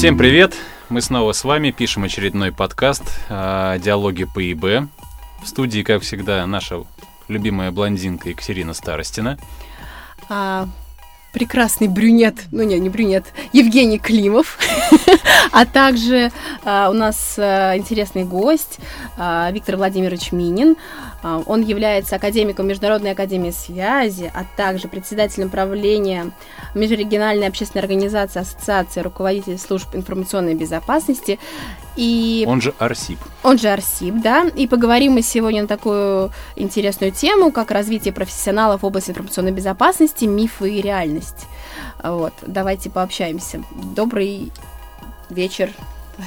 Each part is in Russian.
Всем привет! Мы снова с вами пишем очередной подкаст э, «Диалоги по ИБ». В студии, как всегда, наша любимая блондинка Екатерина Старостина. А, прекрасный брюнет, ну не, не брюнет, Евгений Климов, а также а, у нас а, интересный гость а, Виктор Владимирович Минин. А, он является академиком Международной академии связи, а также председателем правления Межрегиональной общественной организации Ассоциации руководителей служб информационной безопасности. И он же Арсип. Он же Арсип, да. И поговорим мы сегодня на такую интересную тему, как развитие профессионалов в области информационной безопасности, мифы и реальность. Вот, давайте пообщаемся. Добрый вечер,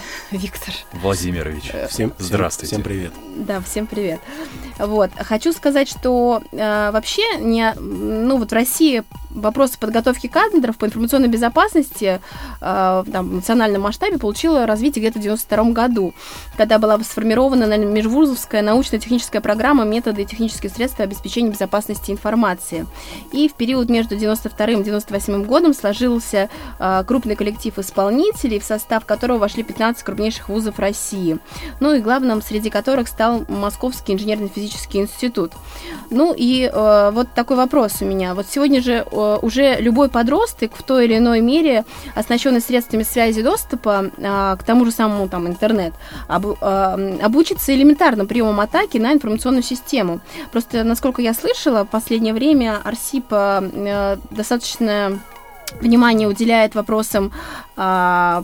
Виктор. Владимирович. Э, всем здравствуйте. Всем привет. Да, всем привет. Вот, хочу сказать, что э, вообще не, ну вот в России вопросы подготовки кадров по информационной безопасности э, там, в национальном масштабе получила развитие где-то в 92 году, когда была сформирована межвузовская научно-техническая программа «Методы и технические средства обеспечения безопасности информации». И в период между 92 и 98 годом сложился э, крупный коллектив исполнителей, в состав которого вошли 15 крупнейших вузов России. Ну и главным среди которых стал Московский инженерно-физический институт. Ну и э, вот такой вопрос у меня. Вот сегодня же э, уже любой подросток в той или иной мере, оснащенный средствами связи доступа а, к тому же самому там интернет, а, обучится элементарно приемом атаки на информационную систему. Просто, насколько я слышала, в последнее время Арсипа а, достаточно внимание уделяет вопросам а,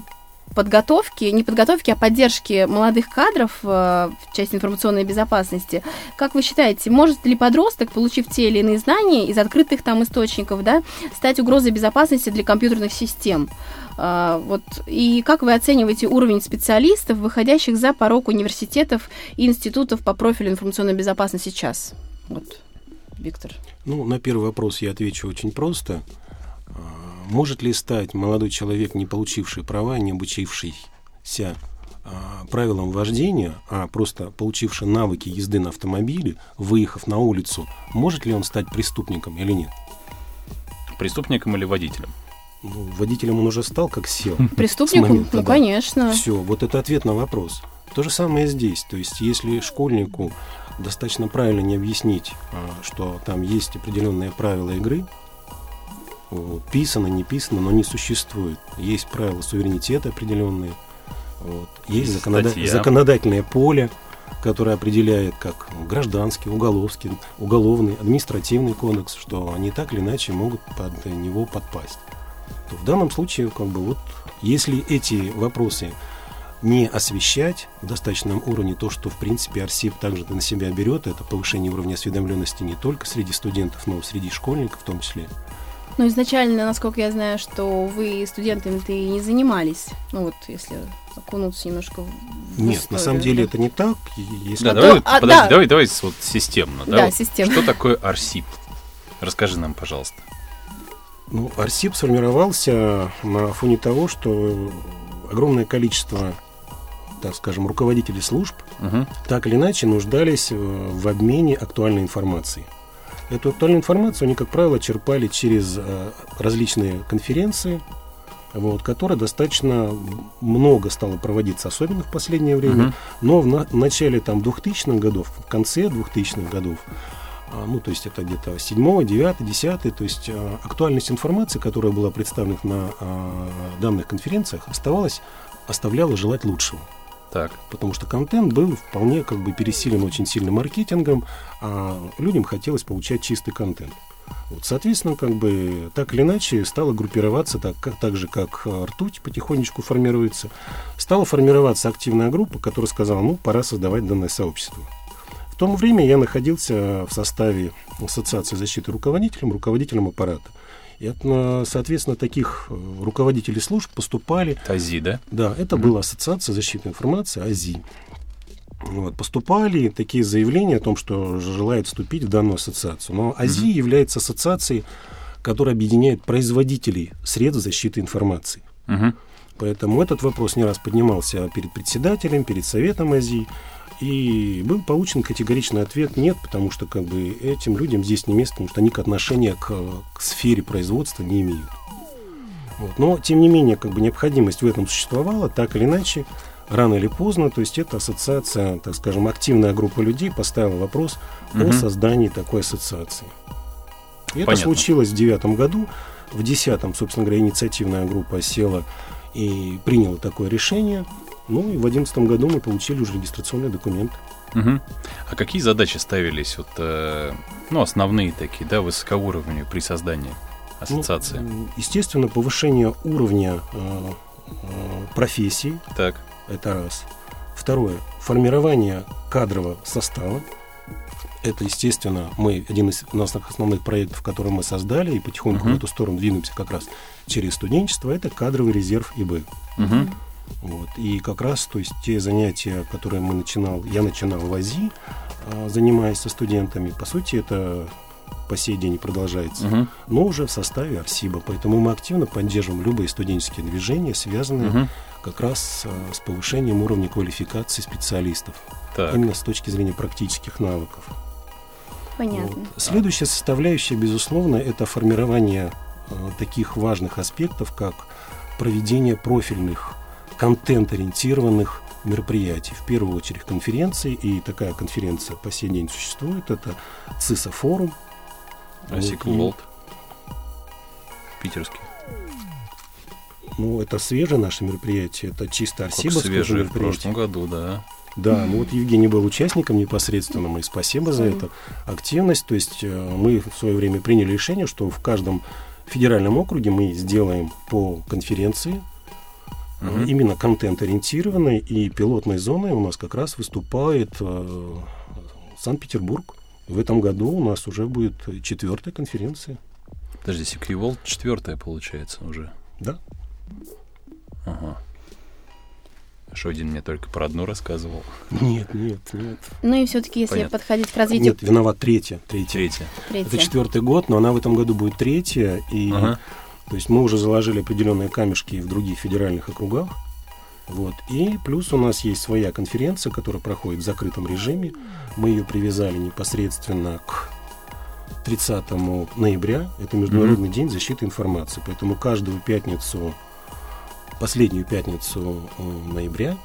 подготовки, не подготовки, а поддержки молодых кадров э, в части информационной безопасности. Как вы считаете, может ли подросток, получив те или иные знания из открытых там источников, да, стать угрозой безопасности для компьютерных систем? Э, вот, и как вы оцениваете уровень специалистов, выходящих за порог университетов и институтов по профилю информационной безопасности сейчас? Вот, Виктор. Ну, на первый вопрос я отвечу очень просто. Может ли стать молодой человек, не получивший права, не обучившийся а, правилам вождения, а просто получивший навыки езды на автомобиле, выехав на улицу, может ли он стать преступником или нет? Преступником или водителем? Ну, водителем он уже стал, как сел. Преступником? Ну, конечно. Все, вот это ответ на вопрос. То же самое здесь. То есть, если школьнику достаточно правильно не объяснить, а, что там есть определенные правила игры, вот. Писано, не писано, но не существует. Есть правила суверенитета определенные. Вот. Есть законода... законодательное поле, которое определяет как гражданский, уголовский, уголовный, административный кодекс, что они так или иначе могут под него подпасть. То в данном случае, как бы вот, если эти вопросы не освещать в достаточном уровне то, что, в принципе, Арсип также на себя берет, это повышение уровня осведомленности не только среди студентов, но и среди школьников в том числе, ну, изначально, насколько я знаю, что вы студентами-то и не занимались. Ну, вот, если окунуться немножко в Нет, историю, на самом деле да. это не так. Если... Да, давай, а, подожди, да. давай, давай вот системно. Да, да вот, системно. Что такое Арсип? Расскажи нам, пожалуйста. Ну, Арсип сформировался на фоне того, что огромное количество так скажем, руководителей служб угу. так или иначе нуждались в обмене актуальной информацией. Эту актуальную информацию они, как правило, черпали через э, различные конференции, вот, которые достаточно много стало проводиться, особенно в последнее время. Uh-huh. Но в, на, в начале там, 2000-х годов, в конце 2000-х годов, а, ну, то есть это где-то 7, 9, 10, то есть а, актуальность информации, которая была представлена на а, данных конференциях, оставалась, оставляла желать лучшего. Так. Потому что контент был вполне как бы пересилен очень сильным маркетингом, а людям хотелось получать чистый контент. Вот, соответственно, как бы так или иначе стала группироваться, так, как, так же, как ртуть потихонечку формируется, стала формироваться активная группа, которая сказала, ну, пора создавать данное сообщество. В то время я находился в составе Ассоциации защиты руководителем, руководителем аппарата. И, соответственно, таких э, руководителей служб поступали... АЗИ, да? Да, это mm-hmm. была Ассоциация защиты информации, АЗИ. Вот, поступали такие заявления о том, что желают вступить в данную ассоциацию. Но АЗИ mm-hmm. является ассоциацией, которая объединяет производителей средств защиты информации. Mm-hmm. Поэтому этот вопрос не раз поднимался перед председателем, перед советом АЗИ. И был получен категоричный ответ нет, потому что как бы этим людям здесь не место, потому что они к отношения к, к сфере производства не имеют. Вот. Но, тем не менее, как бы необходимость в этом существовала, так или иначе, рано или поздно, то есть эта ассоциация, так скажем, активная группа людей поставила вопрос Мгм. о создании такой ассоциации. И это Понятно. случилось в девятом году. В десятом, собственно говоря, инициативная группа села и приняла такое решение. Ну и в одиннадцатом году мы получили уже регистрационный документ. Мгм. А какие задачи ставились, вот, э, ну, основные такие, да, высокоуровневые при создании ассоциации? Ну, естественно, повышение уровня э, э, профессий, Так. это раз. Второе, формирование кадрового состава. Это, естественно, мы один из наших основных проектов, который мы создали, и потихоньку Мгм. в эту сторону двинемся как раз через студенчество, это кадровый резерв ИБ. Мгм. Вот. И как раз, то есть те занятия, которые мы начинал, я начинал в АЗИ, а, занимаясь со студентами, по сути, это по сей день продолжается, Мгм. но уже в составе Арсиба. Поэтому мы активно поддерживаем любые студенческие движения, связанные Мгм. как раз а, с повышением уровня квалификации специалистов, Так. именно с точки зрения практических навыков. Понятно. Вот. Следующая составляющая, безусловно, это формирование э, таких важных аспектов, как проведение профильных, контент-ориентированных мероприятий. В первую очередь конференции, и такая конференция по сей день существует, это ЦИСа форум. И, Волт. Питерский. Ну, это свежее наше мероприятие, это чисто арсибовское свежий в мероприятие. прошлом году, да. Да, ну вот Евгений был участником непосредственным, и спасибо за эту активность. То есть э, мы в свое время приняли решение, что в каждом федеральном округе мы сделаем по конференции, Мгм. именно контент-ориентированной, и пилотной зоной у нас как раз выступает э, Санкт-Петербург. В этом году у нас уже будет четвертая конференция. Подожди, Сикри Волт четвертая получается уже. Да. Ага. Что один мне только про одну рассказывал. Нет, нет, нет. Ну и все-таки, если Понятно. подходить к развитию Нет, виноват третья. Третья. Третья. третьего. Это четвертый год, но она в этом году будет третья. И Ага. То есть мы уже заложили определенные камешки в других федеральных округах. Вот. И плюс у нас есть своя конференция, которая проходит в закрытом режиме. Мы ее привязали непосредственно к 30 ноября. Это Международный день защиты информации. Поэтому каждую пятницу, последнюю пятницу э, ноября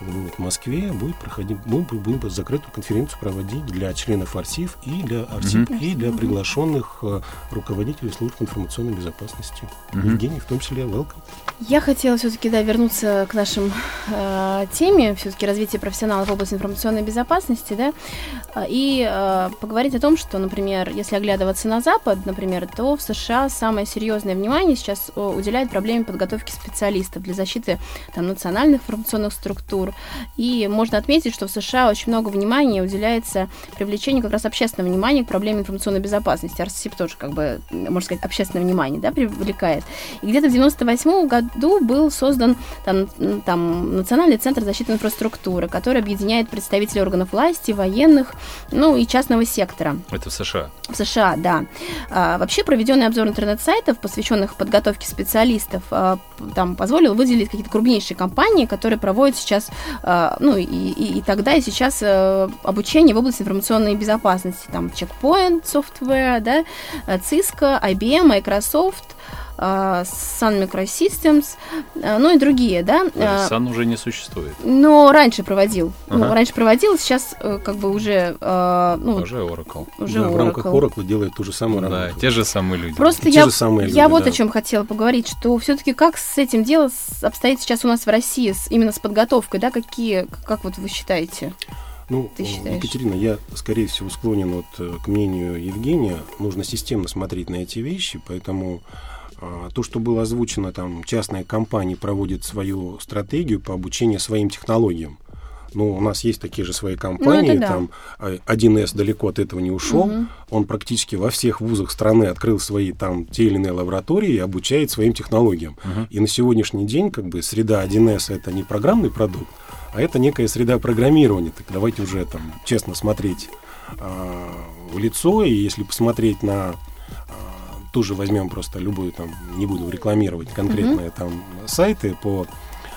вот, в Москве будет проходить, мы бу- будем закрытую конференцию проводить для членов АРСИФ и для АРСИП, Мгм. и для приглашенных э, руководителей служб информационной безопасности. Мгм. Евгений в том числе, welcome. Я хотела все-таки да, вернуться к нашим э, теме, все-таки развитие профессионалов в области информационной безопасности, да, а, и э, поговорить о том, что, например, если оглядываться на Запад, например, то в США самое серьезное внимание сейчас э, уделяет проблеме подготовки специалистов для защиты там, национальных информационных структур. И можно отметить, что в США очень много внимания уделяется привлечению как раз общественного внимания к проблеме информационной безопасности. РССИП тоже, как бы, можно сказать, общественное внимание да, привлекает. И где-то в 98 году был создан там, там Национальный центр защиты инфраструктуры, который объединяет представителей органов власти, военных, ну и частного сектора. Это в США. В США, да. А, вообще проведенный обзор интернет-сайтов, посвященных подготовке специалистов, а, там позволил выделить какие-то крупнейшие компании, которые проводят сейчас, ну и, и- и тогда, и сейчас э, обучение в области информационной безопасности. Там Checkpoint Software, да, э, Cisco, IBM, Microsoft, Sun Microsystems, а, ну и другие, да. А, САН уже не существует. но раньше проводил. Ну, Ага. раньше проводил, сейчас э, как бы уже, э, ну, Уже Oracle. уже Да, в рамках Oracle. Oracle делает ту же самую Да, работу. те же самые люди. Просто Те я, же самые я люди, вот да. о чем хотела поговорить, что все-таки как с этим дело обстоит сейчас у нас в России, с- именно с подготовкой, да, какие, как вот вы считаете? Ну, Ты э, считаешь? Екатерина, я, скорее всего, склонен вот э, к мнению Евгения. Нужно системно смотреть на эти вещи, поэтому то, что было озвучено, там, частные компании проводят свою стратегию по обучению своим технологиям. Ну, у нас есть такие же свои компании, да. там а, 1С далеко от этого не ушел. Мгм. Он практически во всех вузах страны открыл свои там те или иные лаборатории и обучает своим технологиям. Мгм. И на сегодняшний день как бы среда 1С это не программный продукт, а это некая среда программирования. Так давайте уже там честно смотреть а, в лицо, и если посмотреть на а, тоже возьмем просто любую там, не буду рекламировать конкретные там сайты по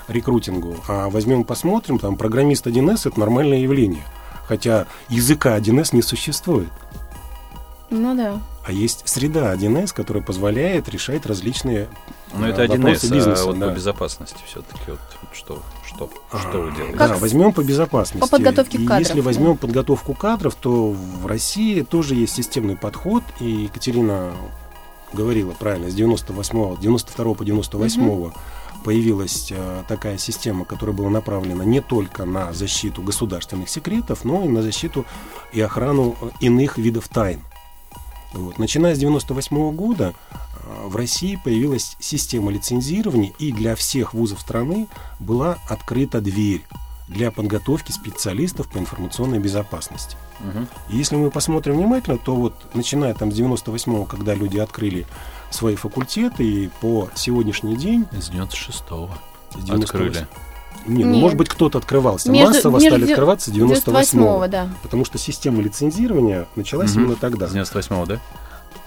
рекрутингу, а возьмем посмотрим, там программист 1С это нормальное явление. Хотя языка 1С не существует. Ну да. А есть среда 1С, которая позволяет решать различные Но это э, один вопросы из, а бизнеса, вот да. по безопасности все-таки вот, вот что, что, что вы делаете? Как Да, возьмем по безопасности. по подготовке И кадров, Если да. возьмем подготовку кадров, то в России тоже есть системный подход, и Екатерина говорила правильно, с 98 92 по 98 появилась э, такая система, которая была направлена не только на защиту государственных секретов, но и на защиту и охрану э, иных видов тайн. Вот. Начиная с 98 года э, в России появилась система лицензирования, и для всех вузов страны была открыта дверь для подготовки специалистов по информационной безопасности. Мгм. И если мы посмотрим внимательно, то вот начиная там с 98-го, когда люди открыли свои факультеты, и по сегодняшний день... С 96-го с 98 открыли. Не, ну, Нет. может быть, кто-то открывался. Между- Массово между стали открываться с 98 98-го. да. Потому что система лицензирования началась Мгм. именно тогда. С 98-го, да?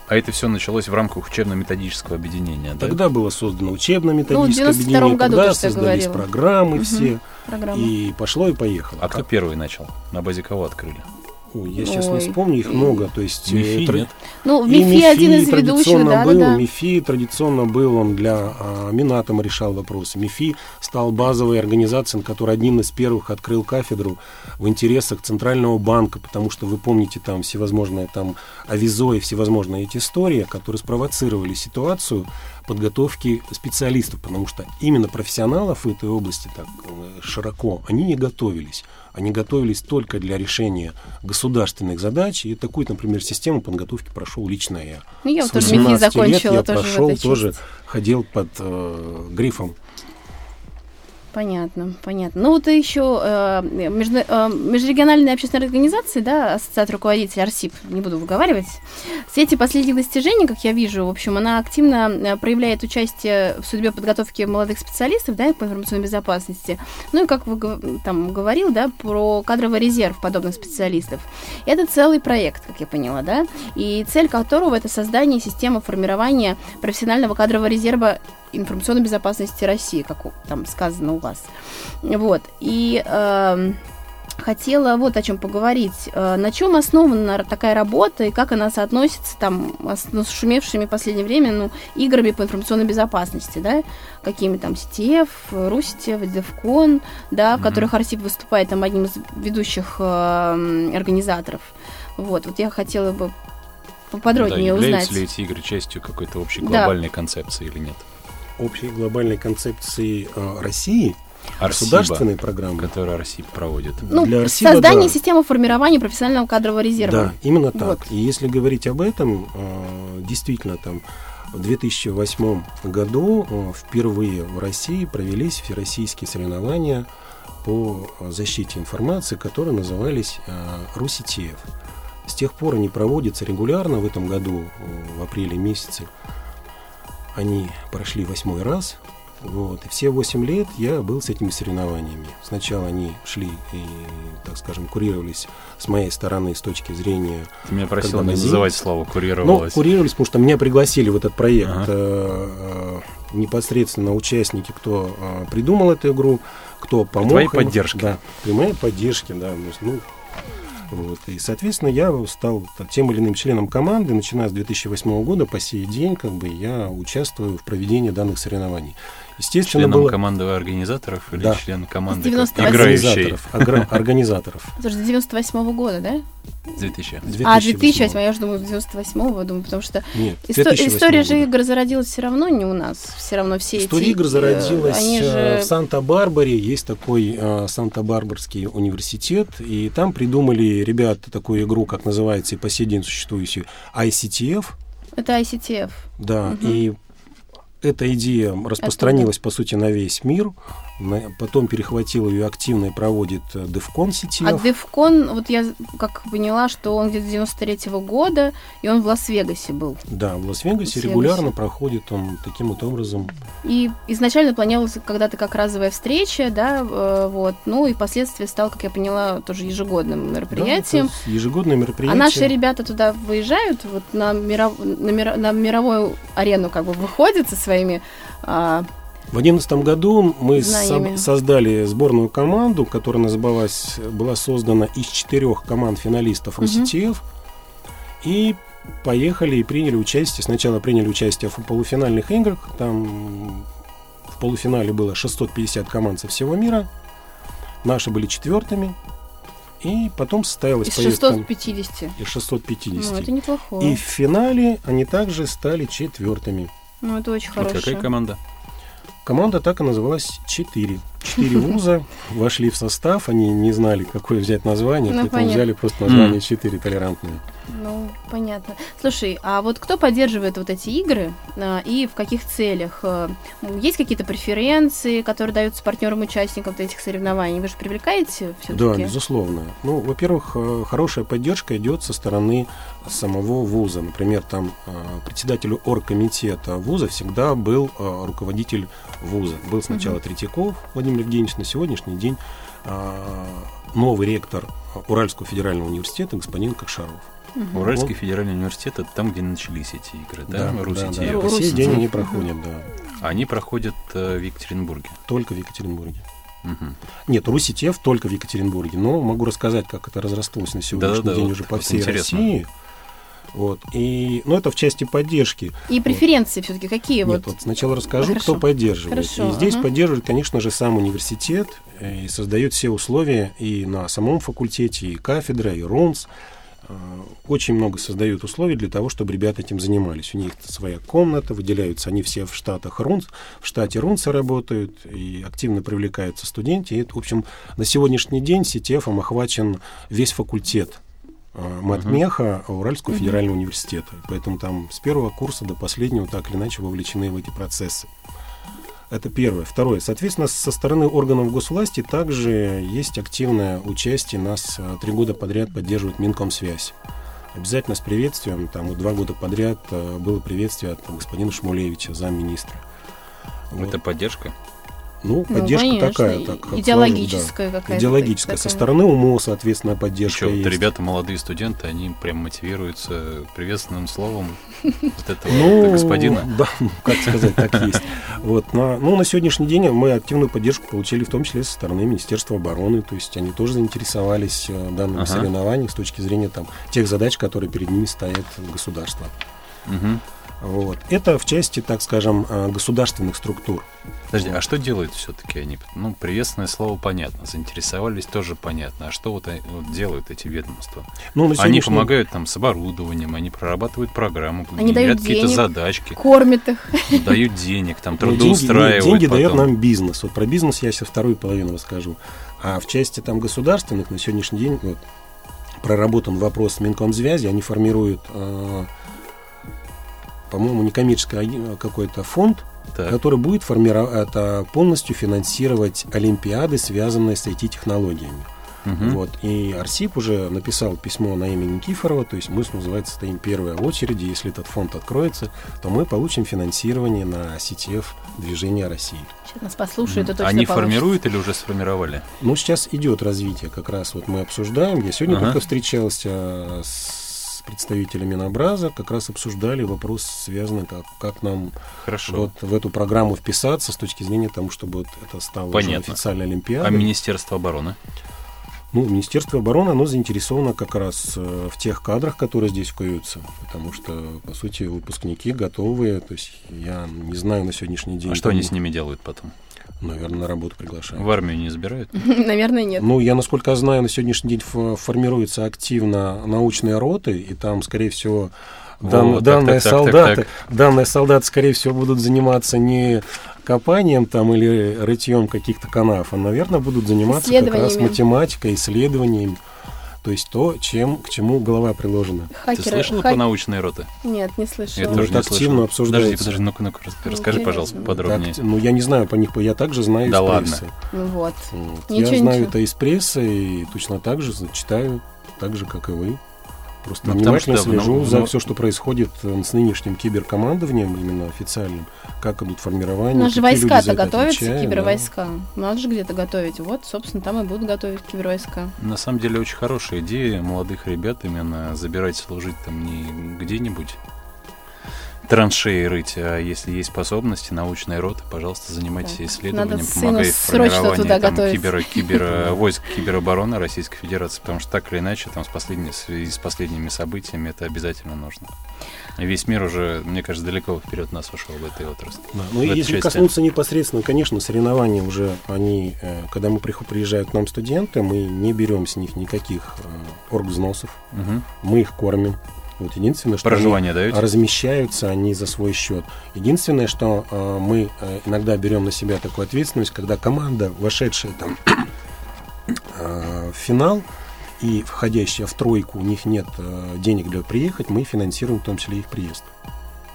А это все началось в рамках учебно-методического объединения, да? Тогда было создано Ну, в учебно-методическое 92-м объединение, году, тогда создались говорила. программы Мгм. все, Программа. и пошло и поехало. А кто первый начал? На базе кого открыли? Ой, я сейчас Ой. не вспомню, их много. То есть, э, МИФИ, тра- нет? Ну, в И МИФИ один из ведущих, да, был, да, да. МИФИ традиционно был, он для а, Минатома решал вопросы. МИФИ стал базовой организацией, который одним из первых открыл кафедру в интересах Центрального банка, потому что вы помните там всевозможные там Авизо и всевозможные эти истории, которые спровоцировали ситуацию подготовки специалистов, потому что именно профессионалов в этой области так э, широко, они не готовились. Они готовились только для решения государственных задач, и такую, например, систему подготовки прошел лично я. Ну, я вот тоже МИФИ 18 лет закончила, я тоже прошел, тоже ходил под э, грифом. Понятно, понятно. Ну вот еще э, между- э, межрегиональные общественные организации, да, ассоциация руководителей АРСИП, не буду выговаривать. Все эти последних достижений, как я вижу, в общем, она активно э, проявляет участие в судьбе подготовки молодых специалистов, да, по информационной безопасности. Ну и как вы там говорил, да, про кадровый резерв подобных специалистов. Это целый проект, как я поняла, да, и цель которого это создание системы формирования профессионального кадрового резерва информационной безопасности России, как там сказано у вас. Вот. И эм, хотела вот о чем поговорить. Э, на чем основана такая работа и как она соотносится там с ну, с шумевшими в последнее время ну, играми по информационной безопасности, да? Какими там CTF, Руситев, Девкон, да, в которых Арсип выступает там одним из ведущих эм, организаторов. Вот, вот я хотела бы поподробнее Да, узнать. являются ли эти игры частью какой-то общей Да. глобальной концепции или нет? Общей глобальной концепции э, России, Арсиба, государственной программы. которую Арсиб проводит. Ну, Для Арсиба, создание да. системы формирования профессионального кадрового резерва. Да, именно так. Вот. И если говорить об этом, э, действительно, там в 2008 году э, впервые в России провелись всероссийские соревнования по защите информации, которые назывались э, РУСИТЕФ. С тех пор они проводятся регулярно. В этом году, э, в апреле месяце, они прошли восьмой раз. Вот. И все восемь лет я был с этими соревнованиями. Сначала они шли и, так скажем, курировались с моей стороны с точки зрения Ты меня просил не на называть слово ну, «курировалось». курировались, потому что меня пригласили в этот проект Ага. э, э, непосредственно участники, кто э, придумал эту игру, кто помог. твоей им. поддержке. Да, при моей поддержке, да. есть, Ну, вот. И, соответственно, я стал тем или иным членом команды, начиная с 2008 года по сей день, как бы я участвую в проведении данных соревнований. Естественно, Членом было команды организаторов или Да. член команды С как 98 играющей? организаторов. же 98 года, да? 2000. А, 2008, я уже думаю, 98 думаю, потому что Нет, исто- 2008 история же игр зародилась все равно не у нас. Все равно все История эти... игр э, зародилась Они э, же... в Санта-Барбаре. Есть такой э, Санта-Барбарский университет, и там придумали ребята такую игру, как называется и по сей день существующую ICTF. Это ICTF. Да, Мгм. и эта идея распространилась, по сути, на весь мир. Потом перехватил ее активно и проводит э, DEFCON CTF. А Девкон, вот я как поняла, что он где-то 93 года, и он в Лас-Вегасе был. Да, в Лас-Вегасе Лас-Вегасе. регулярно проходит он таким вот образом. И изначально планировалась когда-то как разовая встреча, да, э, вот. Ну и впоследствии стал, как я поняла, тоже ежегодным Да, мероприятием. есть ежегодное А мероприятие. наши ребята туда выезжают, вот на, миров- на, мира- на мировую арену как бы выходят со своими... а, В 2011 году мы со- создали сборную команду, которая называлась, была создана из четырех команд финалистов Мгм. РУСИТЕФ. И поехали и приняли участие. Сначала приняли участие в полуфинальных играх. Там в полуфинале было 650 команд со всего мира. Наши были четвертыми. И потом состоялась Из поездка 650. из 650. Ну, это неплохо. И в финале они также стали четвертыми. Ну, это очень Вот хорошо. какая команда? Команда так и называлась «Четыре». Четыре вуза вошли в состав, они не знали, какое взять название, Ну, поэтому понятно. взяли просто название. «Четыре толерантные». Ну, понятно. Слушай, а вот кто поддерживает вот эти игры а, и в каких целях? Э, Есть какие-то преференции, которые даются партнерам-участникам вот этих соревнований? Вы же привлекаете Да, все-таки? безусловно. Ну, во-первых, э, хорошая поддержка идет со стороны самого вуза. Например, там э, председателю оргкомитета вуза всегда был э, руководитель вуза. Был сначала Третьяков Владимир Евгеньевич, на сегодняшний день э, новый ректор Уральского федерального университета господин Кокшаров. Уральский Вот. федеральный университет, это там, где начались эти игры, да? да, Русити. да. Ру- По сей день они проходят, да. Они проходят э, в Екатеринбурге. Только в Екатеринбурге. Мгм. Нет, Руситев только в Екатеринбурге, но могу рассказать, как это разрасталось на сегодняшний Да-да-да, день вот уже по вот всей интересно. России. Вот. И, ну, это в части поддержки. И преференции все-таки какие Нет, вот? вот сначала расскажу, Хорошо. кто поддерживает. Хорошо, и здесь ага. поддерживает, конечно же, сам университет э, и создает все условия и на самом факультете, и кафедра, и РУНС. Э, Очень много создают условий для того, чтобы ребята этим занимались. У них своя комната, выделяются они все в штатах РУНС, в штате РУНСа работают, и активно привлекаются студенты. И, это, в общем, на сегодняшний день СИТЕФом охвачен весь факультет матмеха Уральского Мгм. федерального университета. Поэтому там с первого курса до последнего так или иначе вовлечены в эти процессы. Это первое. Второе. Соответственно, со стороны органов госвласти также есть активное участие. Нас э, три года подряд поддерживает Минкомсвязь. Обязательно с приветствием. Там вот два года подряд э, было приветствие от господина Шмулевича, замминистра. Вот. Это поддержка? Ну, Ну, поддержка конечно, такая. Так, идеологическая да. какая-то. Идеологическая. Со такая. стороны УМО, соответственно, поддержка Еще вот есть. ребята, молодые студенты, они прям мотивируются приветственным словом вот этого Ну, господина. Да, ну, как сказать, так есть. Вот, на, ну, на сегодняшний день мы активную поддержку получили, в том числе со стороны Министерства обороны. То есть они тоже заинтересовались э, данным Ага. соревнованием с точки зрения там, тех задач, которые перед ними стоят государства. Мгм. Вот. Это в части, так скажем, э, государственных структур. Подожди, а что делают все-таки они? Ну, приветственное слово понятно, заинтересовались тоже понятно. А что вот, они- вот делают эти ведомства? Ну, на Они сегодняшний- помогают там с оборудованием, они прорабатывают программу, Они дают какие-то денег. задачки, Кормит их. дают денег, там Ну, деньги- трудоустраивают. Деньги, дает потом. нам бизнес. Вот про бизнес я сейчас вторую половину расскажу. А в части там государственных на сегодняшний день вот, проработан вопрос с Минкомсвязи. Они формируют, э, по-моему, некоммерческий какой-то фонд, Так. который будет формировать, это полностью финансировать олимпиады, связанные с IT-технологиями. Мгм. Вот. И Арсип уже написал письмо на имя Никифорова, то есть мы, что называется, стоим в первой очереди. Если этот фонд откроется, то мы получим финансирование на CTF движения России. Сейчас нас послушают, это точно Они получится. формируют или уже сформировали? Ну, сейчас идет развитие, как раз вот мы обсуждаем. Я сегодня Ага. только встречался с представителями Минобраза, как раз обсуждали вопрос, связанный, как, как нам Хорошо. вот в эту программу вписаться с точки зрения того, чтобы вот это стало уже Понятно. официальной А олимпиадой. Министерство обороны? Ну, Министерство обороны, оно заинтересовано как раз э, в тех кадрах, которые здесь вкуются, потому что, по сути, выпускники готовые, то есть я не знаю на сегодняшний день. А что они с ними делают потом? Наверное, на работу приглашают. В армию не забирают? Наверное, нет. Ну, я, насколько знаю, на сегодняшний день формируются активно научные роты, и там, скорее всего, дан- так, данные так, так, солдаты, так, данные солдаты, скорее всего, будут заниматься не копанием там или рытьем каких-то канав, а, наверное, будут заниматься как раз Исследованиями. математикой, исследованием. То есть то, чем, к чему голова приложена. Ты Хакеры. слышал хак- про научные роты? Нет, не Я слышала. Ну, тоже это не активно слышал. обсуждается. Подожди, подожди, ну-ка, ну-ка, рас- расскажи, пожалуйста, Интересно. подробнее. Так, ну, я не знаю по них, я также знаю Да из ладно. прессы. Ну Вот. Вот. Ничего, я знаю ничего. это из прессы и точно так же читаю, так же, как и вы. Просто Ну, потому внимательно что, слежу ну, за ну- все, что происходит э, с нынешним киберкомандованием, именно официальным, как идут формирования. У нас же войска-то готовятся, отвечают, да. кибервойска. Надо же где-то готовить. Вот, собственно, там и будут готовить кибервойска. На самом деле очень хорошая идея молодых ребят именно забирать служить там не где-нибудь траншеи рыть, а если есть способности, научные роты, пожалуйста, занимайтесь Так, исследованием, надо сыну помогайте в формировании туда там, готовиться. кибер, кибер, войск киберобороны Российской Федерации, потому что так или иначе, там, с, последними, с последними событиями это обязательно нужно. Весь мир уже, мне кажется, далеко вперед нас ушел в этой отрасли. Да, ну и если части. коснуться непосредственно, конечно, соревнования уже, они, э, когда мы приезжают к нам студенты, мы не берем с них никаких э, оргвзносов, Мгм. мы их кормим. Вот единственное, что они Проживание даете? размещаются они за свой счет. Единственное, что э, мы э, иногда берем на себя такую ответственность, когда команда, вошедшая там э, в финал и входящая в тройку, у них нет э, денег для приехать, мы финансируем в том числе их приезд.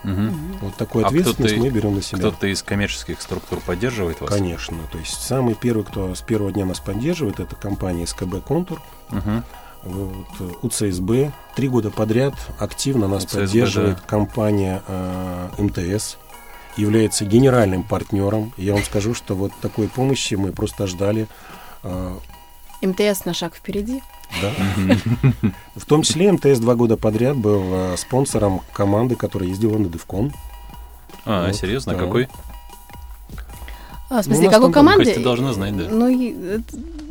Мгм. Вот такую А ответственность кто-то- мы берем на себя. Кто-то из коммерческих структур поддерживает вас? Конечно. То есть самый первый, кто с первого дня нас поддерживает, это компания СКБ Контур. Мгм. Вот, э, УЦСБ. Три года подряд активно нас УЦСБ, поддерживает да. компания э, МТС. Является генеральным партнером. Я вам скажу, что вот такой помощи мы просто ждали. э, МТС на шаг впереди. да. В том числе МТС два года подряд был э, спонсором команды, которая ездила на Девкон. А, Вот, серьезно? да. Какой? А, в смысле, Ну, у нас какой команды? Костя, ты должна знать, да. Ну, э,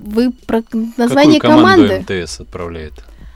вы про название Какую команду команды. МТС отправляет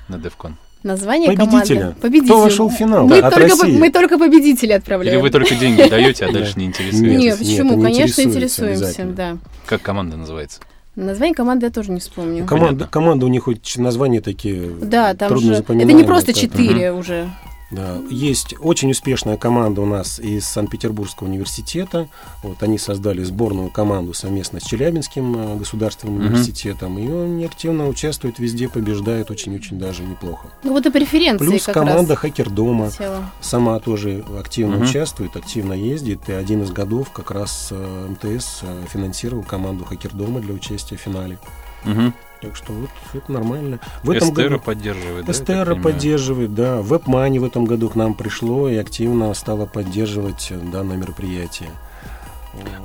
на Девкон? Название Победителя. команды. Победитель. Кто вошел в финал Мы, от только, по- мы только победителей отправляем. Или вы только деньги даете, а дальше не интересуетесь? Нет, почему? Конечно, интересуемся, да. Как команда называется? Название команды я тоже не вспомню. Ком- Команда, команда у них хоть названия такие Да, там трудно же... Это не просто четыре уже. Да. Есть очень успешная команда у нас из Санкт-Петербургского университета. Вот они создали сборную команду совместно с Челябинским э, государственным Мгм. университетом. И они активно участвуют везде, побеждают очень-очень даже неплохо. Ну вот и преференции Плюс как команда раз. Хакер дома хотела. сама тоже активно Мгм. участвует, активно ездит. И один из годов как раз э, МТС э, финансировал команду Хакер дома для участия в финале. Угу. Так что вот это нормально. В этом Эстера году поддерживает, да, Эстера понимаю? поддерживает, да. WebMoney в этом году к нам пришло и активно стало поддерживать э, данное мероприятие.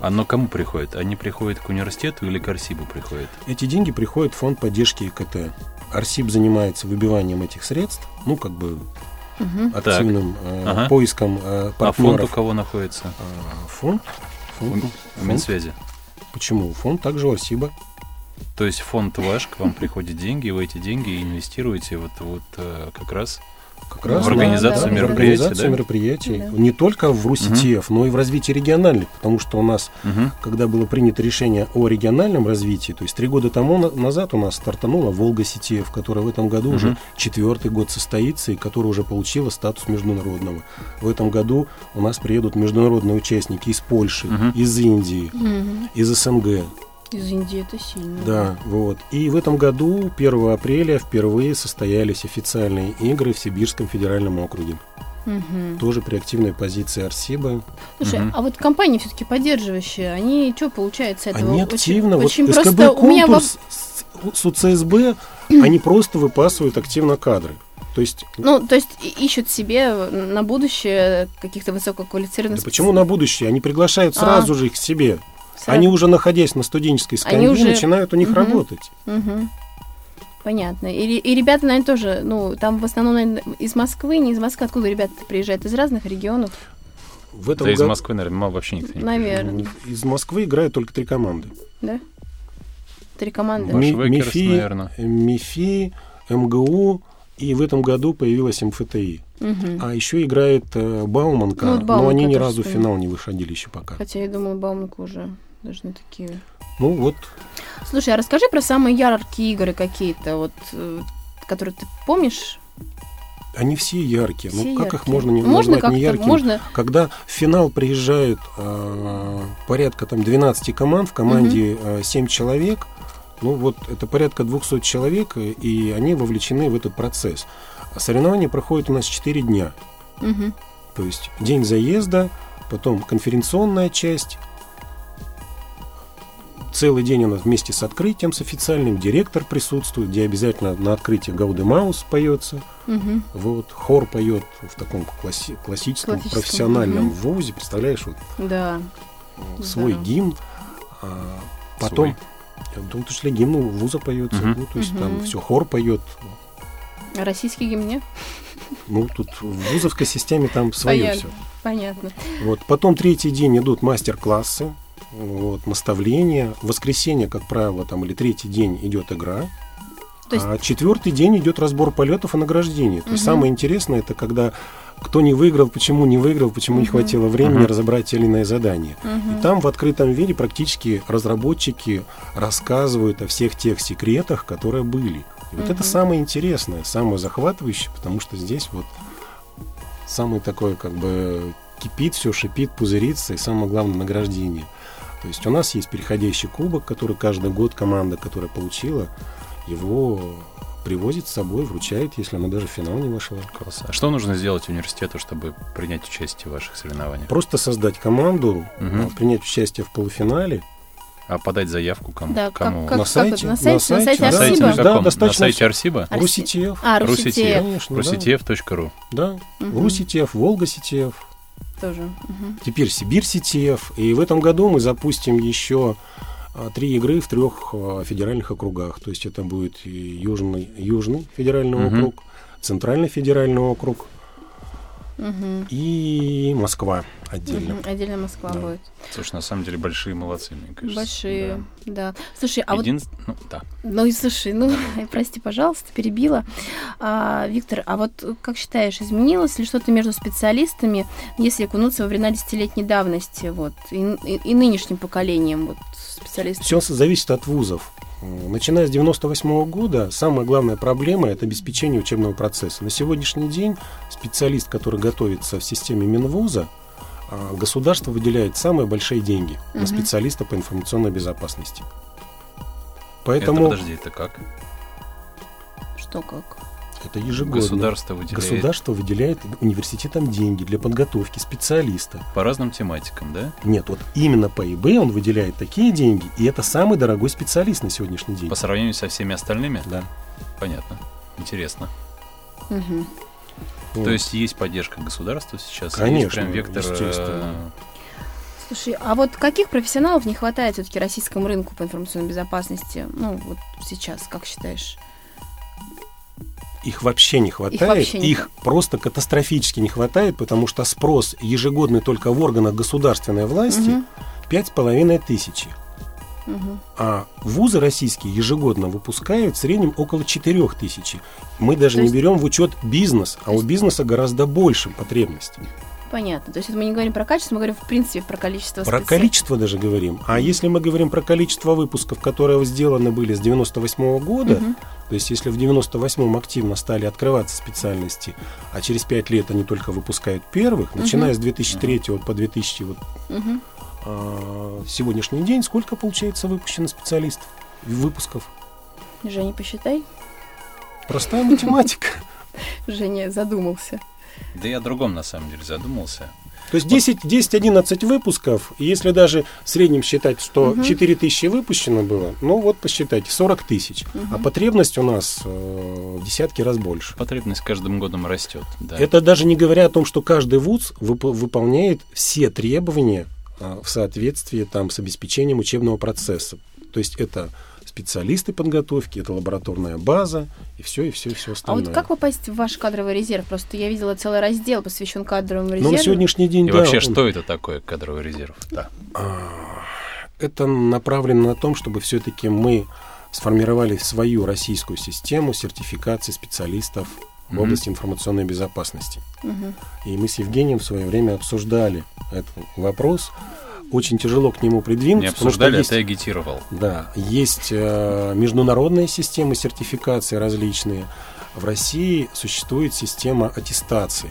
Оно кому приходит? Они приходят к университету или к Арсибу приходят? Эти деньги приходят в фонд поддержки ИКТ. Арсиб занимается выбиванием этих средств, ну, как бы Мгм. активным э, Ага. поиском э, А фонд у партнеров. кого находится? А, фонд? У, Фонд? у Минсвязи. Почему? Фонд также у Арсиба. То есть фонд ваш, к вам приходят деньги, и вы эти деньги инвестируете вот, вот э, как раз Как В раз на- организацию да, в мероприятий, организацию да? мероприятий. Да. Не только в РУСИТЕФ, но и в развитии региональных, потому что у нас Мгм. когда было принято решение о региональном развитии, то есть три года тому на- назад у нас стартанула Волга Ситиев, которая в этом году Мгм. уже четвертый год состоится и которая уже получила статус международного. В этом году у нас приедут международные участники из Польши, Мгм. из Индии, Мгм. из СНГ. Из Индии это сильно. Да, вот. И в этом году, 1 апреля, впервые состоялись официальные игры в Сибирском федеральном округе. Мгм. Тоже при активной позиции Арсиба. Слушай, Мгм. а вот компании все-таки поддерживающие, они что получают с этого? Они Очень- активно, Очень, вот просто СКБ у меня Контур воп- с, УЦСБ, они просто выпасывают активно кадры. То есть, Ну, то есть ищут себе на будущее каких-то да высококвалифицированных почему на будущее? Они приглашают А. сразу же их к себе. Специалистов. Они уже находясь на студенческой скамье, Они уже- начинают у них Мгм. работать. Мгм. Понятно. И, и ребята, наверное, тоже, ну, там в основном, наверное, из Москвы, не из Москвы, откуда ребята приезжают? Из разных регионов? В этом Да из Москвы, наверное, вообще никто не Наверное, из Москвы играют только три команды. да? Три команды. Ми- МИФИ, наверно. МИФИ, МГУ, и в этом году появилась МФТИ. Мгм. А еще играет э, Бауманка, Ну, вот но Бауманка они ни разу в финал не выходили еще пока. Хотя я думала, Бауманка уже не такие. Ну вот, Слушай, а расскажи про самые яркие игры какие-то, вот, э, которые ты помнишь? они все яркие. Все ну как их яркие. можно не Можно назвать неяркими? можно... Когда в финал приезжают э, порядка там 12 команд, в команде э, 7 человек, ну вот это порядка 200 человек, и- и они вовлечены в этот процесс. Соревнования проходят у нас 4 дня. Мгм. То есть день заезда, потом конференционная часть. Целый день у нас вместе с открытием, с официальным, директор присутствует, где обязательно на открытии Гауде Маус поется. Мгм. Вот, хор поет в таком класси- классическом, Классическом, профессиональном мгм. вузе, представляешь, вот Да. свой Здорово. гимн. а потом, в том числе гимн у вуза поется, Мгм. ну, то есть Мгм. там все, хор поет. А российский гимн нет? Ну, тут в вузовской системе там свое Понятно. все. Понятно. Вот. Потом третий день идут мастер-классы, вот, наставления. В воскресенье, как правило, там, или третий день идет игра. То есть- А четвертый день идет разбор полетов и награждений. То есть самое интересное это когда кто не выиграл, почему не выиграл, почему не хватило времени Мгм. разобрать те или иные задания. И там в открытом виде практически разработчики рассказывают о всех тех секретах, которые были. И вот это самое интересное, самое захватывающее, потому что здесь вот самый такой как бы кипит, все шипит, пузырится, и самое главное награждение. То есть у нас есть переходящий кубок, который каждый год команда, которая получила, его привозит с собой, вручает, если она даже в финал не вышла. Класс. А что нужно сделать университету, чтобы принять участие в ваших соревнованиях? Просто создать команду, а, принять участие в полуфинале. А подать заявку кому? Да, кому? как, На как, сайте, как это? На на сайте, на сайте, сайте да. На сайте Арсиба? на Да, каком? На достаточно сайте. Арсиба? Арси- Руситев. А, Руситев. Руситев. Конечно, да. Руситев.ру. Да, Мгм. Руситев, Волга Ситев, Тоже. мгм. теперь Сибирь Ситев. И в этом году мы запустим еще а, три игры в трех а, федеральных округах. То есть это будет и Южный, Южный федеральный Мгм. округ, Центральный федеральный округ Мгм. и Москва отдельно. Мгм. Отдельно Москва Да. будет. Слушай, на самом деле большие молодцы, мне кажется. Большие, Да. да. Слушай, а вот Един- ну, да. Ну и слушай, ну, прости, пожалуйста, перебила. А, Виктор, а вот как считаешь, изменилось ли что-то между специалистами, если окунуться во времена десятилетней давности, вот, и, и- и нынешним поколением вот, специалистов? Все зависит от вузов. М, Начиная с 98 года, самая главная проблема – это обеспечение учебного процесса. На сегодняшний день специалист, который готовится в системе Минвуза, а, государство выделяет самые большие деньги на Мгм. специалиста по информационной безопасности. Это, Поэтому подожди, это как? Что как? Это ежегодно. Государство выделяет Государство выделяет университетам деньги для подготовки специалиста. по разным тематикам, да? Нет, вот именно по ИБ он выделяет такие деньги, и это самый дорогой специалист на сегодняшний день. По сравнению со всеми остальными? Да. Понятно. Интересно. То Вот. есть есть поддержка государства сейчас? Конечно, Есть прям вектор... э, естественно. Слушай, а вот каких профессионалов не хватает все-таки российскому рынку по информационной безопасности? Ну, вот сейчас, как считаешь? Их вообще не хватает. Их, вообще не просто катастрофически не хватает, потому что спрос ежегодный только в органах государственной власти пять с половиной тысячи. Мгм. А вузы российские ежегодно выпускают в среднем около 4 тысяч. Мы даже То не есть- берем в учет бизнес, а у бизнеса гораздо больше потребностей. Понятно. То есть это мы не говорим про качество, мы говорим в принципе про количество Про количество даже говорим. А если мы говорим про количество выпусков, которые сделаны были с 98 года, Мгм. то есть если в 98-м активно стали открываться специальности, а через 5 лет они только выпускают первых, начиная с 2003 по 2000 вот, Мгм. а, сегодняшний день, сколько получается выпущено специалистов, выпусков? Женя, посчитай. Простая математика. Женя задумался. Да я о другом, на самом деле, задумался. То есть 10 10-11 выпусков, и если даже в среднем считать, что Мгм. 4 тысячи выпущено было, ну вот посчитайте, 40 тысяч. А Мгм. потребность у нас э, в десятки раз больше. Потребность каждым годом растет. Да. Это даже не говоря о том, что каждый вуз вып- выполняет все требования а, в соответствии там, с обеспечением учебного процесса. То есть это специалисты подготовки, это лабораторная база, и все, и все, и все А остальное. вот как попасть в ваш кадровый резерв? Просто я видела целый раздел, посвящен кадровому резерву. на сегодняшний день, И да, вообще, он- что это такое кадровый резерв? Да. А, Это направлено на том, чтобы все-таки мы сформировали свою российскую систему сертификации специалистов в Мгм. области информационной безопасности. Мгм. И мы с Евгением в свое время обсуждали этот вопрос. Очень тяжело к нему придвинуться, Не потому что обсуждали, а есть, ты агитировал. да, есть э, международные системы сертификации различные. В России существует система аттестации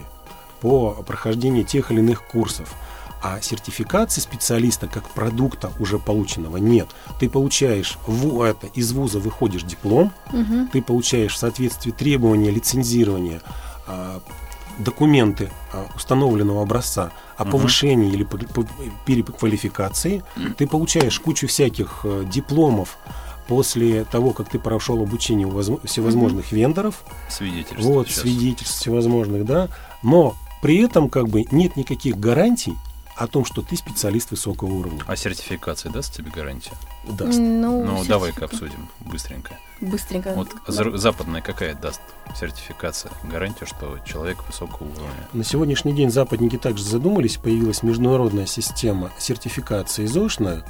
по прохождении тех или иных курсов. А сертификации специалиста как продукта уже полученного нет. Ты получаешь в это, из вуза выходишь диплом, Мгм. ты получаешь в соответствии требования лицензирования а, документы а, установленного образца о повышении или переквалификации, ты получаешь кучу всяких э, дипломов после того, как ты прошел обучение у возм- всевозможных вендоров, Свидетельство. вот, сейчас. свидетельств всевозможных, да, но при этом как бы нет никаких гарантий о том, что ты специалист высокого уровня. А сертификация даст тебе гарантию? Даст. Ну, Ну, давай-ка обсудим быстренько. Быстренько. Вот Да. за- западная какая даст сертификация, гарантию, что человек высокого уровня? На сегодняшний день западники также задумались, появилась международная система сертификации ЗОШная,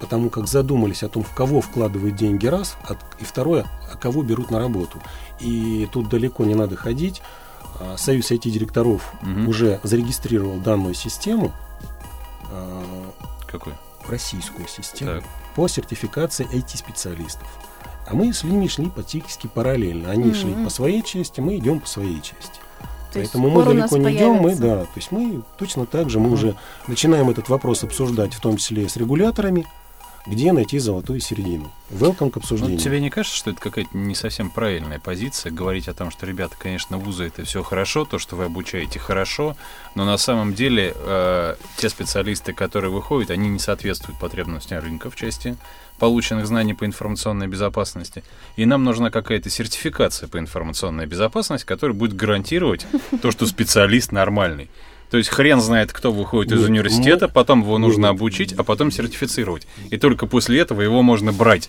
потому как задумались о том, в кого вкладывают деньги раз, и второе, а кого берут на работу. И тут далеко не надо ходить. А, Союз IT-директоров Мгм. уже зарегистрировал данную систему, а, Какой? российскую систему, Так. по сертификации IT-специалистов. А мы с ними шли практически параллельно. Они Мгм. шли по своей части, мы идем по своей части. То Поэтому мы далеко не идем, мы, да, то есть мы точно так же, мы уже начинаем этот вопрос обсуждать, в том числе с регуляторами, где найти золотую середину. Welcome к Ну, обсуждению. тебе не кажется, что это какая-то не совсем правильная позиция, говорить о том, что, ребята, конечно, вузы это все хорошо, то, что вы обучаете, хорошо, но на самом деле э, те специалисты, которые выходят, они не соответствуют потребностям рынка в части полученных знаний по информационной безопасности. И нам нужна какая-то сертификация по информационной безопасности, которая будет гарантировать то, что специалист нормальный. То есть хрен знает, кто выходит из университета, мы- потом его нужно обучить, а потом сертифицировать. И только после этого его можно брать.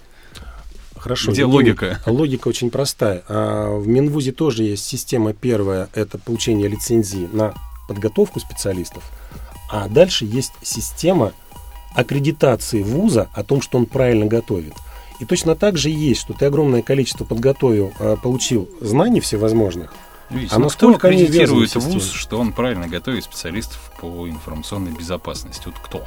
Хорошо. Где Евгений, логика? Логика очень простая. А, В Минвузе тоже есть система первая, это получение лицензии на подготовку специалистов. А дальше есть система аккредитации вуза о том, что он правильно готовит. И точно так же есть, что ты огромное количество подготовил, а, получил знаний всевозможных, Видите, А ну, кто насколько они аккредитирует ввязаны в вуз, что он правильно готовит специалистов по информационной безопасности? Вот кто?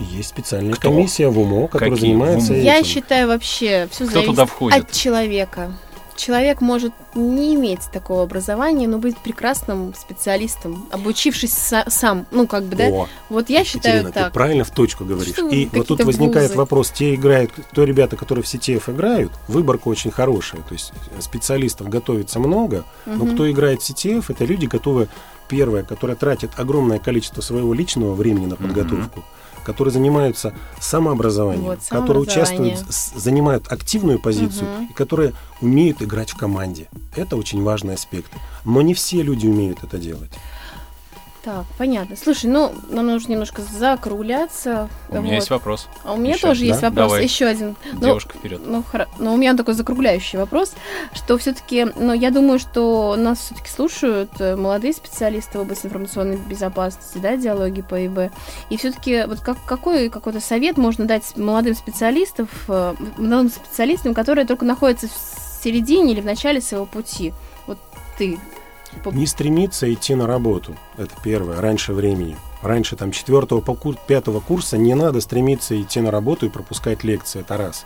есть специальная Кто? комиссия в УМО, которая Какие? занимается В УМО? Я этим. считаю вообще все Кто зависит туда входит? от человека. Человек может не иметь такого образования, но быть прекрасным специалистом, обучившись са- сам. Ну, как бы, да? О, Вот я считаю Екатерина, ты так. правильно в точку говоришь. Что И вот тут какие-то возникает вопрос, те играют, то ребята, которые в CTF играют, выборка очень хорошая. То есть специалистов готовится много, но Мгм. кто играет в CTF, это люди, готовы, первое, которые тратят огромное количество своего личного времени на подготовку, которые занимаются самообразованием, Вот, которые участвуют, занимают активную позицию Мгм. и которые умеют играть в команде. Это очень важный аспект. Но не все люди умеют это делать. Так, понятно. Слушай, ну, нам нужно немножко закругляться. У меня Вот. есть вопрос. А у меня Еще. тоже есть Да? вопрос, Давай. еще один. Ну, Девушка вперед. Ну, хоро- ну, у меня такой закругляющий вопрос, что все-таки, ну, я думаю, что нас все-таки слушают э, молодые специалисты в области информационной безопасности, да, диалоги по ИБ. И все-таки вот как, какой какой-то совет можно дать молодым специалистам, э, молодым специалистам, которые только находятся в середине или в начале своего пути? Вот ты. Не стремиться идти на работу. Это первое, раньше времени. Раньше там четвертого по кур- пятого курса не надо стремиться идти на работу и пропускать лекции. Это раз.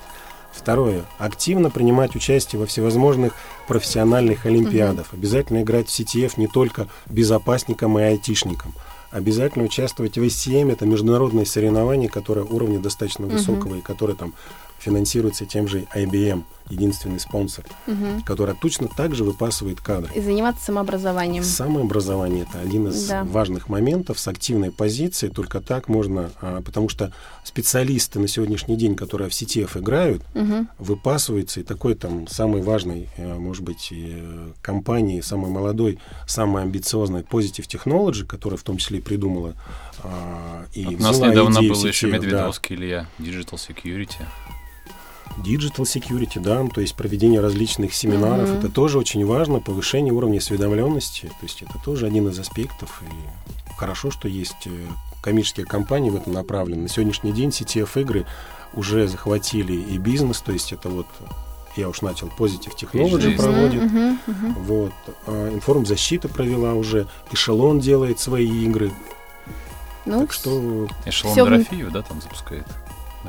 Второе. Активно принимать участие во всевозможных профессиональных олимпиадах. Обязательно играть в CTF не только безопасникам и айтишникам. Обязательно участвовать в SCM. Это международные соревнования, которые уровня достаточно высокого и которые там финансируются тем же IBM, единственный спонсор, Мгм. который точно так же выпасывает кадры. И заниматься самообразованием. Самообразование это один из Да. важных моментов с активной позицией. Только так можно, а, потому что специалисты на сегодняшний день, которые в CTF играют, Мгм. выпасываются, и такой там самый важный, э, может быть, э, компании, самой молодой, самой амбициозной Positive Technology, которая в том числе и придумала а, и У нас недавно идею был еще CTF, да. Медведовский Илья, Digital Security. Digital security, да, то есть проведение различных семинаров, Мгм. это тоже очень важно, повышение уровня осведомленности, то есть это тоже один из аспектов, и хорошо, что есть э, коммерческие компании в этом направлены. На сегодняшний день CTF-игры уже захватили и бизнес, то есть это вот, я уж начал, Positive Technology проводит, Мгм, мгм. вот, а, Информзащита провела уже, Эшелон делает свои игры, Ну, так что Эшелон Всё в- Дорофеева, да, там запускает,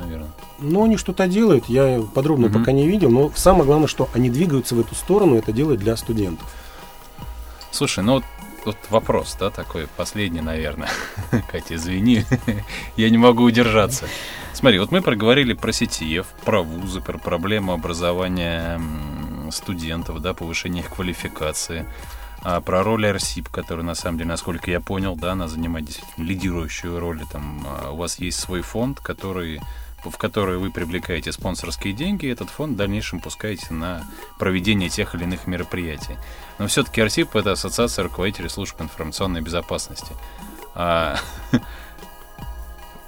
наверное. Ну, они что-то делают, я подробно Мгм. пока не видел, но самое главное, что они двигаются в эту сторону, это делают для студентов. Слушай, ну вот, вот вопрос, да, такой последний, наверное. Катя, извини, я не могу удержаться. Смотри, вот мы проговорили про CTF, про вузы, про проблему образования студентов, да, повышения их квалификации, а про роль РСИП, которая, на самом деле, насколько я понял, да, она занимает действительно лидирующую роль. Там а, у вас есть свой фонд, который в который вы привлекаете спонсорские деньги, этот фонд в дальнейшем пускаете на проведение тех или иных мероприятий. Но все-таки РСИП — это Ассоциация руководителей служб информационной безопасности. А,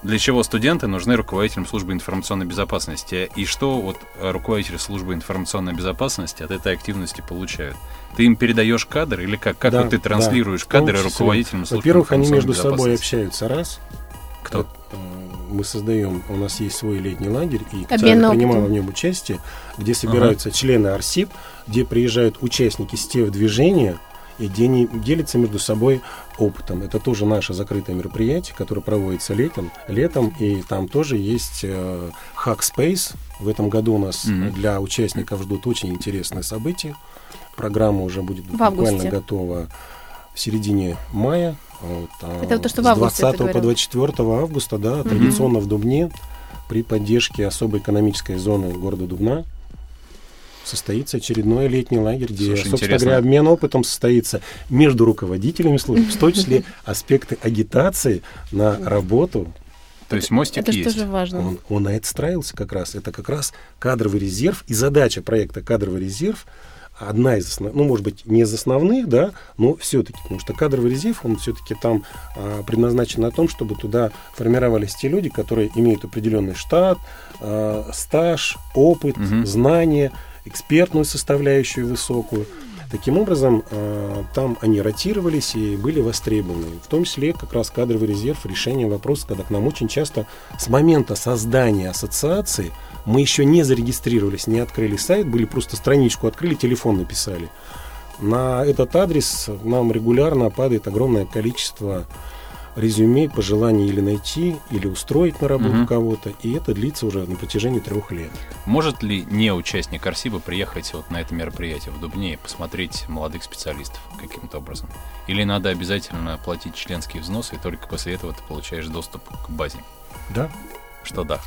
для чего студенты нужны руководителям службы информационной безопасности? И что вот руководители службы информационной безопасности от этой активности получают? Ты им передаешь кадр или как? Как Да, вот ты да, транслируешь том кадры руководителям службы Во-первых, они между собой общаются, раз. Кто? Мы создаем, у нас есть свой летний лагерь, и Обмен Екатерина принимала в нем участие, где собираются члены АРСИП, где приезжают участники СТЕВ движения, и где они делятся между собой опытом. Это тоже наше закрытое мероприятие, которое проводится летом, летом и там тоже есть э, Hackspace. В этом году у нас Мгм. для участников ждут очень интересные события. Программа уже будет В августе. буквально готова в середине мая. Вот, а Это то, что в с августе ты 20 по говорил. 24 августа, да, традиционно в Дубне, при поддержке особой экономической зоны города Дубна, состоится очередной летний лагерь, где, Слушай, собственно интересно. говоря, обмен опытом состоится между руководителями служб, в том числе аспекты агитации на работу. То есть мостик Это есть. тоже важно. Он, он на это строился как раз. Это как раз кадровый резерв. И задача проекта «Кадровый резерв» одна из основных, ну, может быть, не из основных, да, но все-таки, потому что кадровый резерв, он все-таки там а, предназначен на том, чтобы туда формировались те люди, которые имеют определенный штат, а, стаж, опыт, Мгм. знания, экспертную составляющую высокую. Таким образом, а, там они ротировались и были востребованы. В том числе как раз кадровый резерв, решение вопроса, когда к нам очень часто с момента создания ассоциации мы еще не зарегистрировались, не открыли сайт, были просто страничку открыли, телефон написали. На этот адрес нам регулярно падает огромное количество резюме, пожеланий или найти, или устроить на работу Мгм. кого-то, и это длится уже на протяжении трех лет. Может ли не участник Арсиба приехать вот на это мероприятие в Дубне и посмотреть молодых специалистов каким-то образом? Или надо обязательно платить членские взносы, и только после этого ты получаешь доступ к базе? Да, Что да.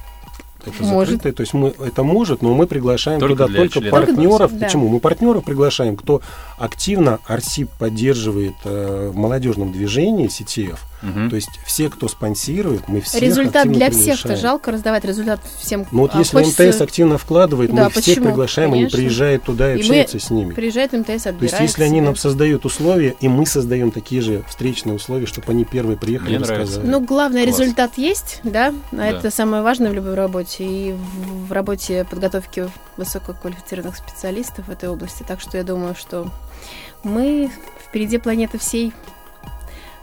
это Может. закрытое, то есть мы это может, но мы приглашаем Только туда только членов. партнеров. Только- да. Почему? Мы партнеров приглашаем, кто активно Арсип поддерживает э, в молодежном движении CTF. Мгм. То есть все, кто спонсирует, мы всех Результат для всех-то жалко раздавать результат всем. Ну вот А если хочется- МТС активно вкладывает, Да, мы всех почему? приглашаем, Конечно. они приезжают туда и И мы общаются с ними. Приезжает МТС, То отбирает есть если они нам создают условия, и мы создаем такие же встречные условия, чтобы они первые приехали Мне и нравится. рассказали. Ну, главное, Класс. результат есть, да? А Да. Это самое важное в любой работе. И в работе подготовки высококвалифицированных специалистов в этой области. Так что я думаю, что мы впереди планеты всей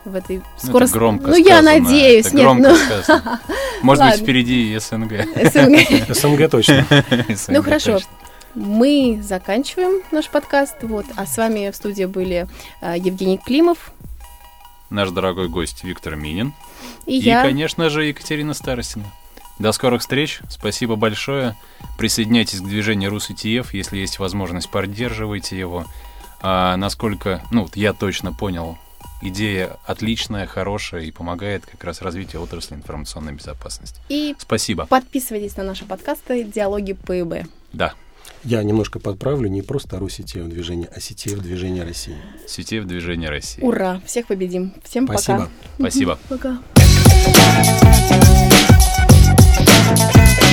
в этой Ну, скоро... это громко ну, я сказано, надеюсь, это нет, громко ну, сказано. Может быть, впереди СНГ. СНГ. СНГ точно. СНГ Ну, хорошо. точно. Мы заканчиваем наш подкаст. Вот. А с вами в студии были э, Евгений Климов Наш дорогой гость Виктор Минин. и, И, я. конечно же, Екатерина Старостина. До скорых встреч. Спасибо большое. Присоединяйтесь к движению РусИТФ. Если есть возможность, поддерживайте его. А насколько, ну, вот я точно понял, идея отличная, хорошая и помогает как раз развитию отрасли информационной безопасности. И Спасибо. подписывайтесь на наши подкасты «Диалоги ПИБ». Да, Я немножко подправлю, не просто Руситев движение, а Сетев движение России. сетей в движении России. Ура! Всех победим. Всем Спасибо. Спасибо. пока. Пока.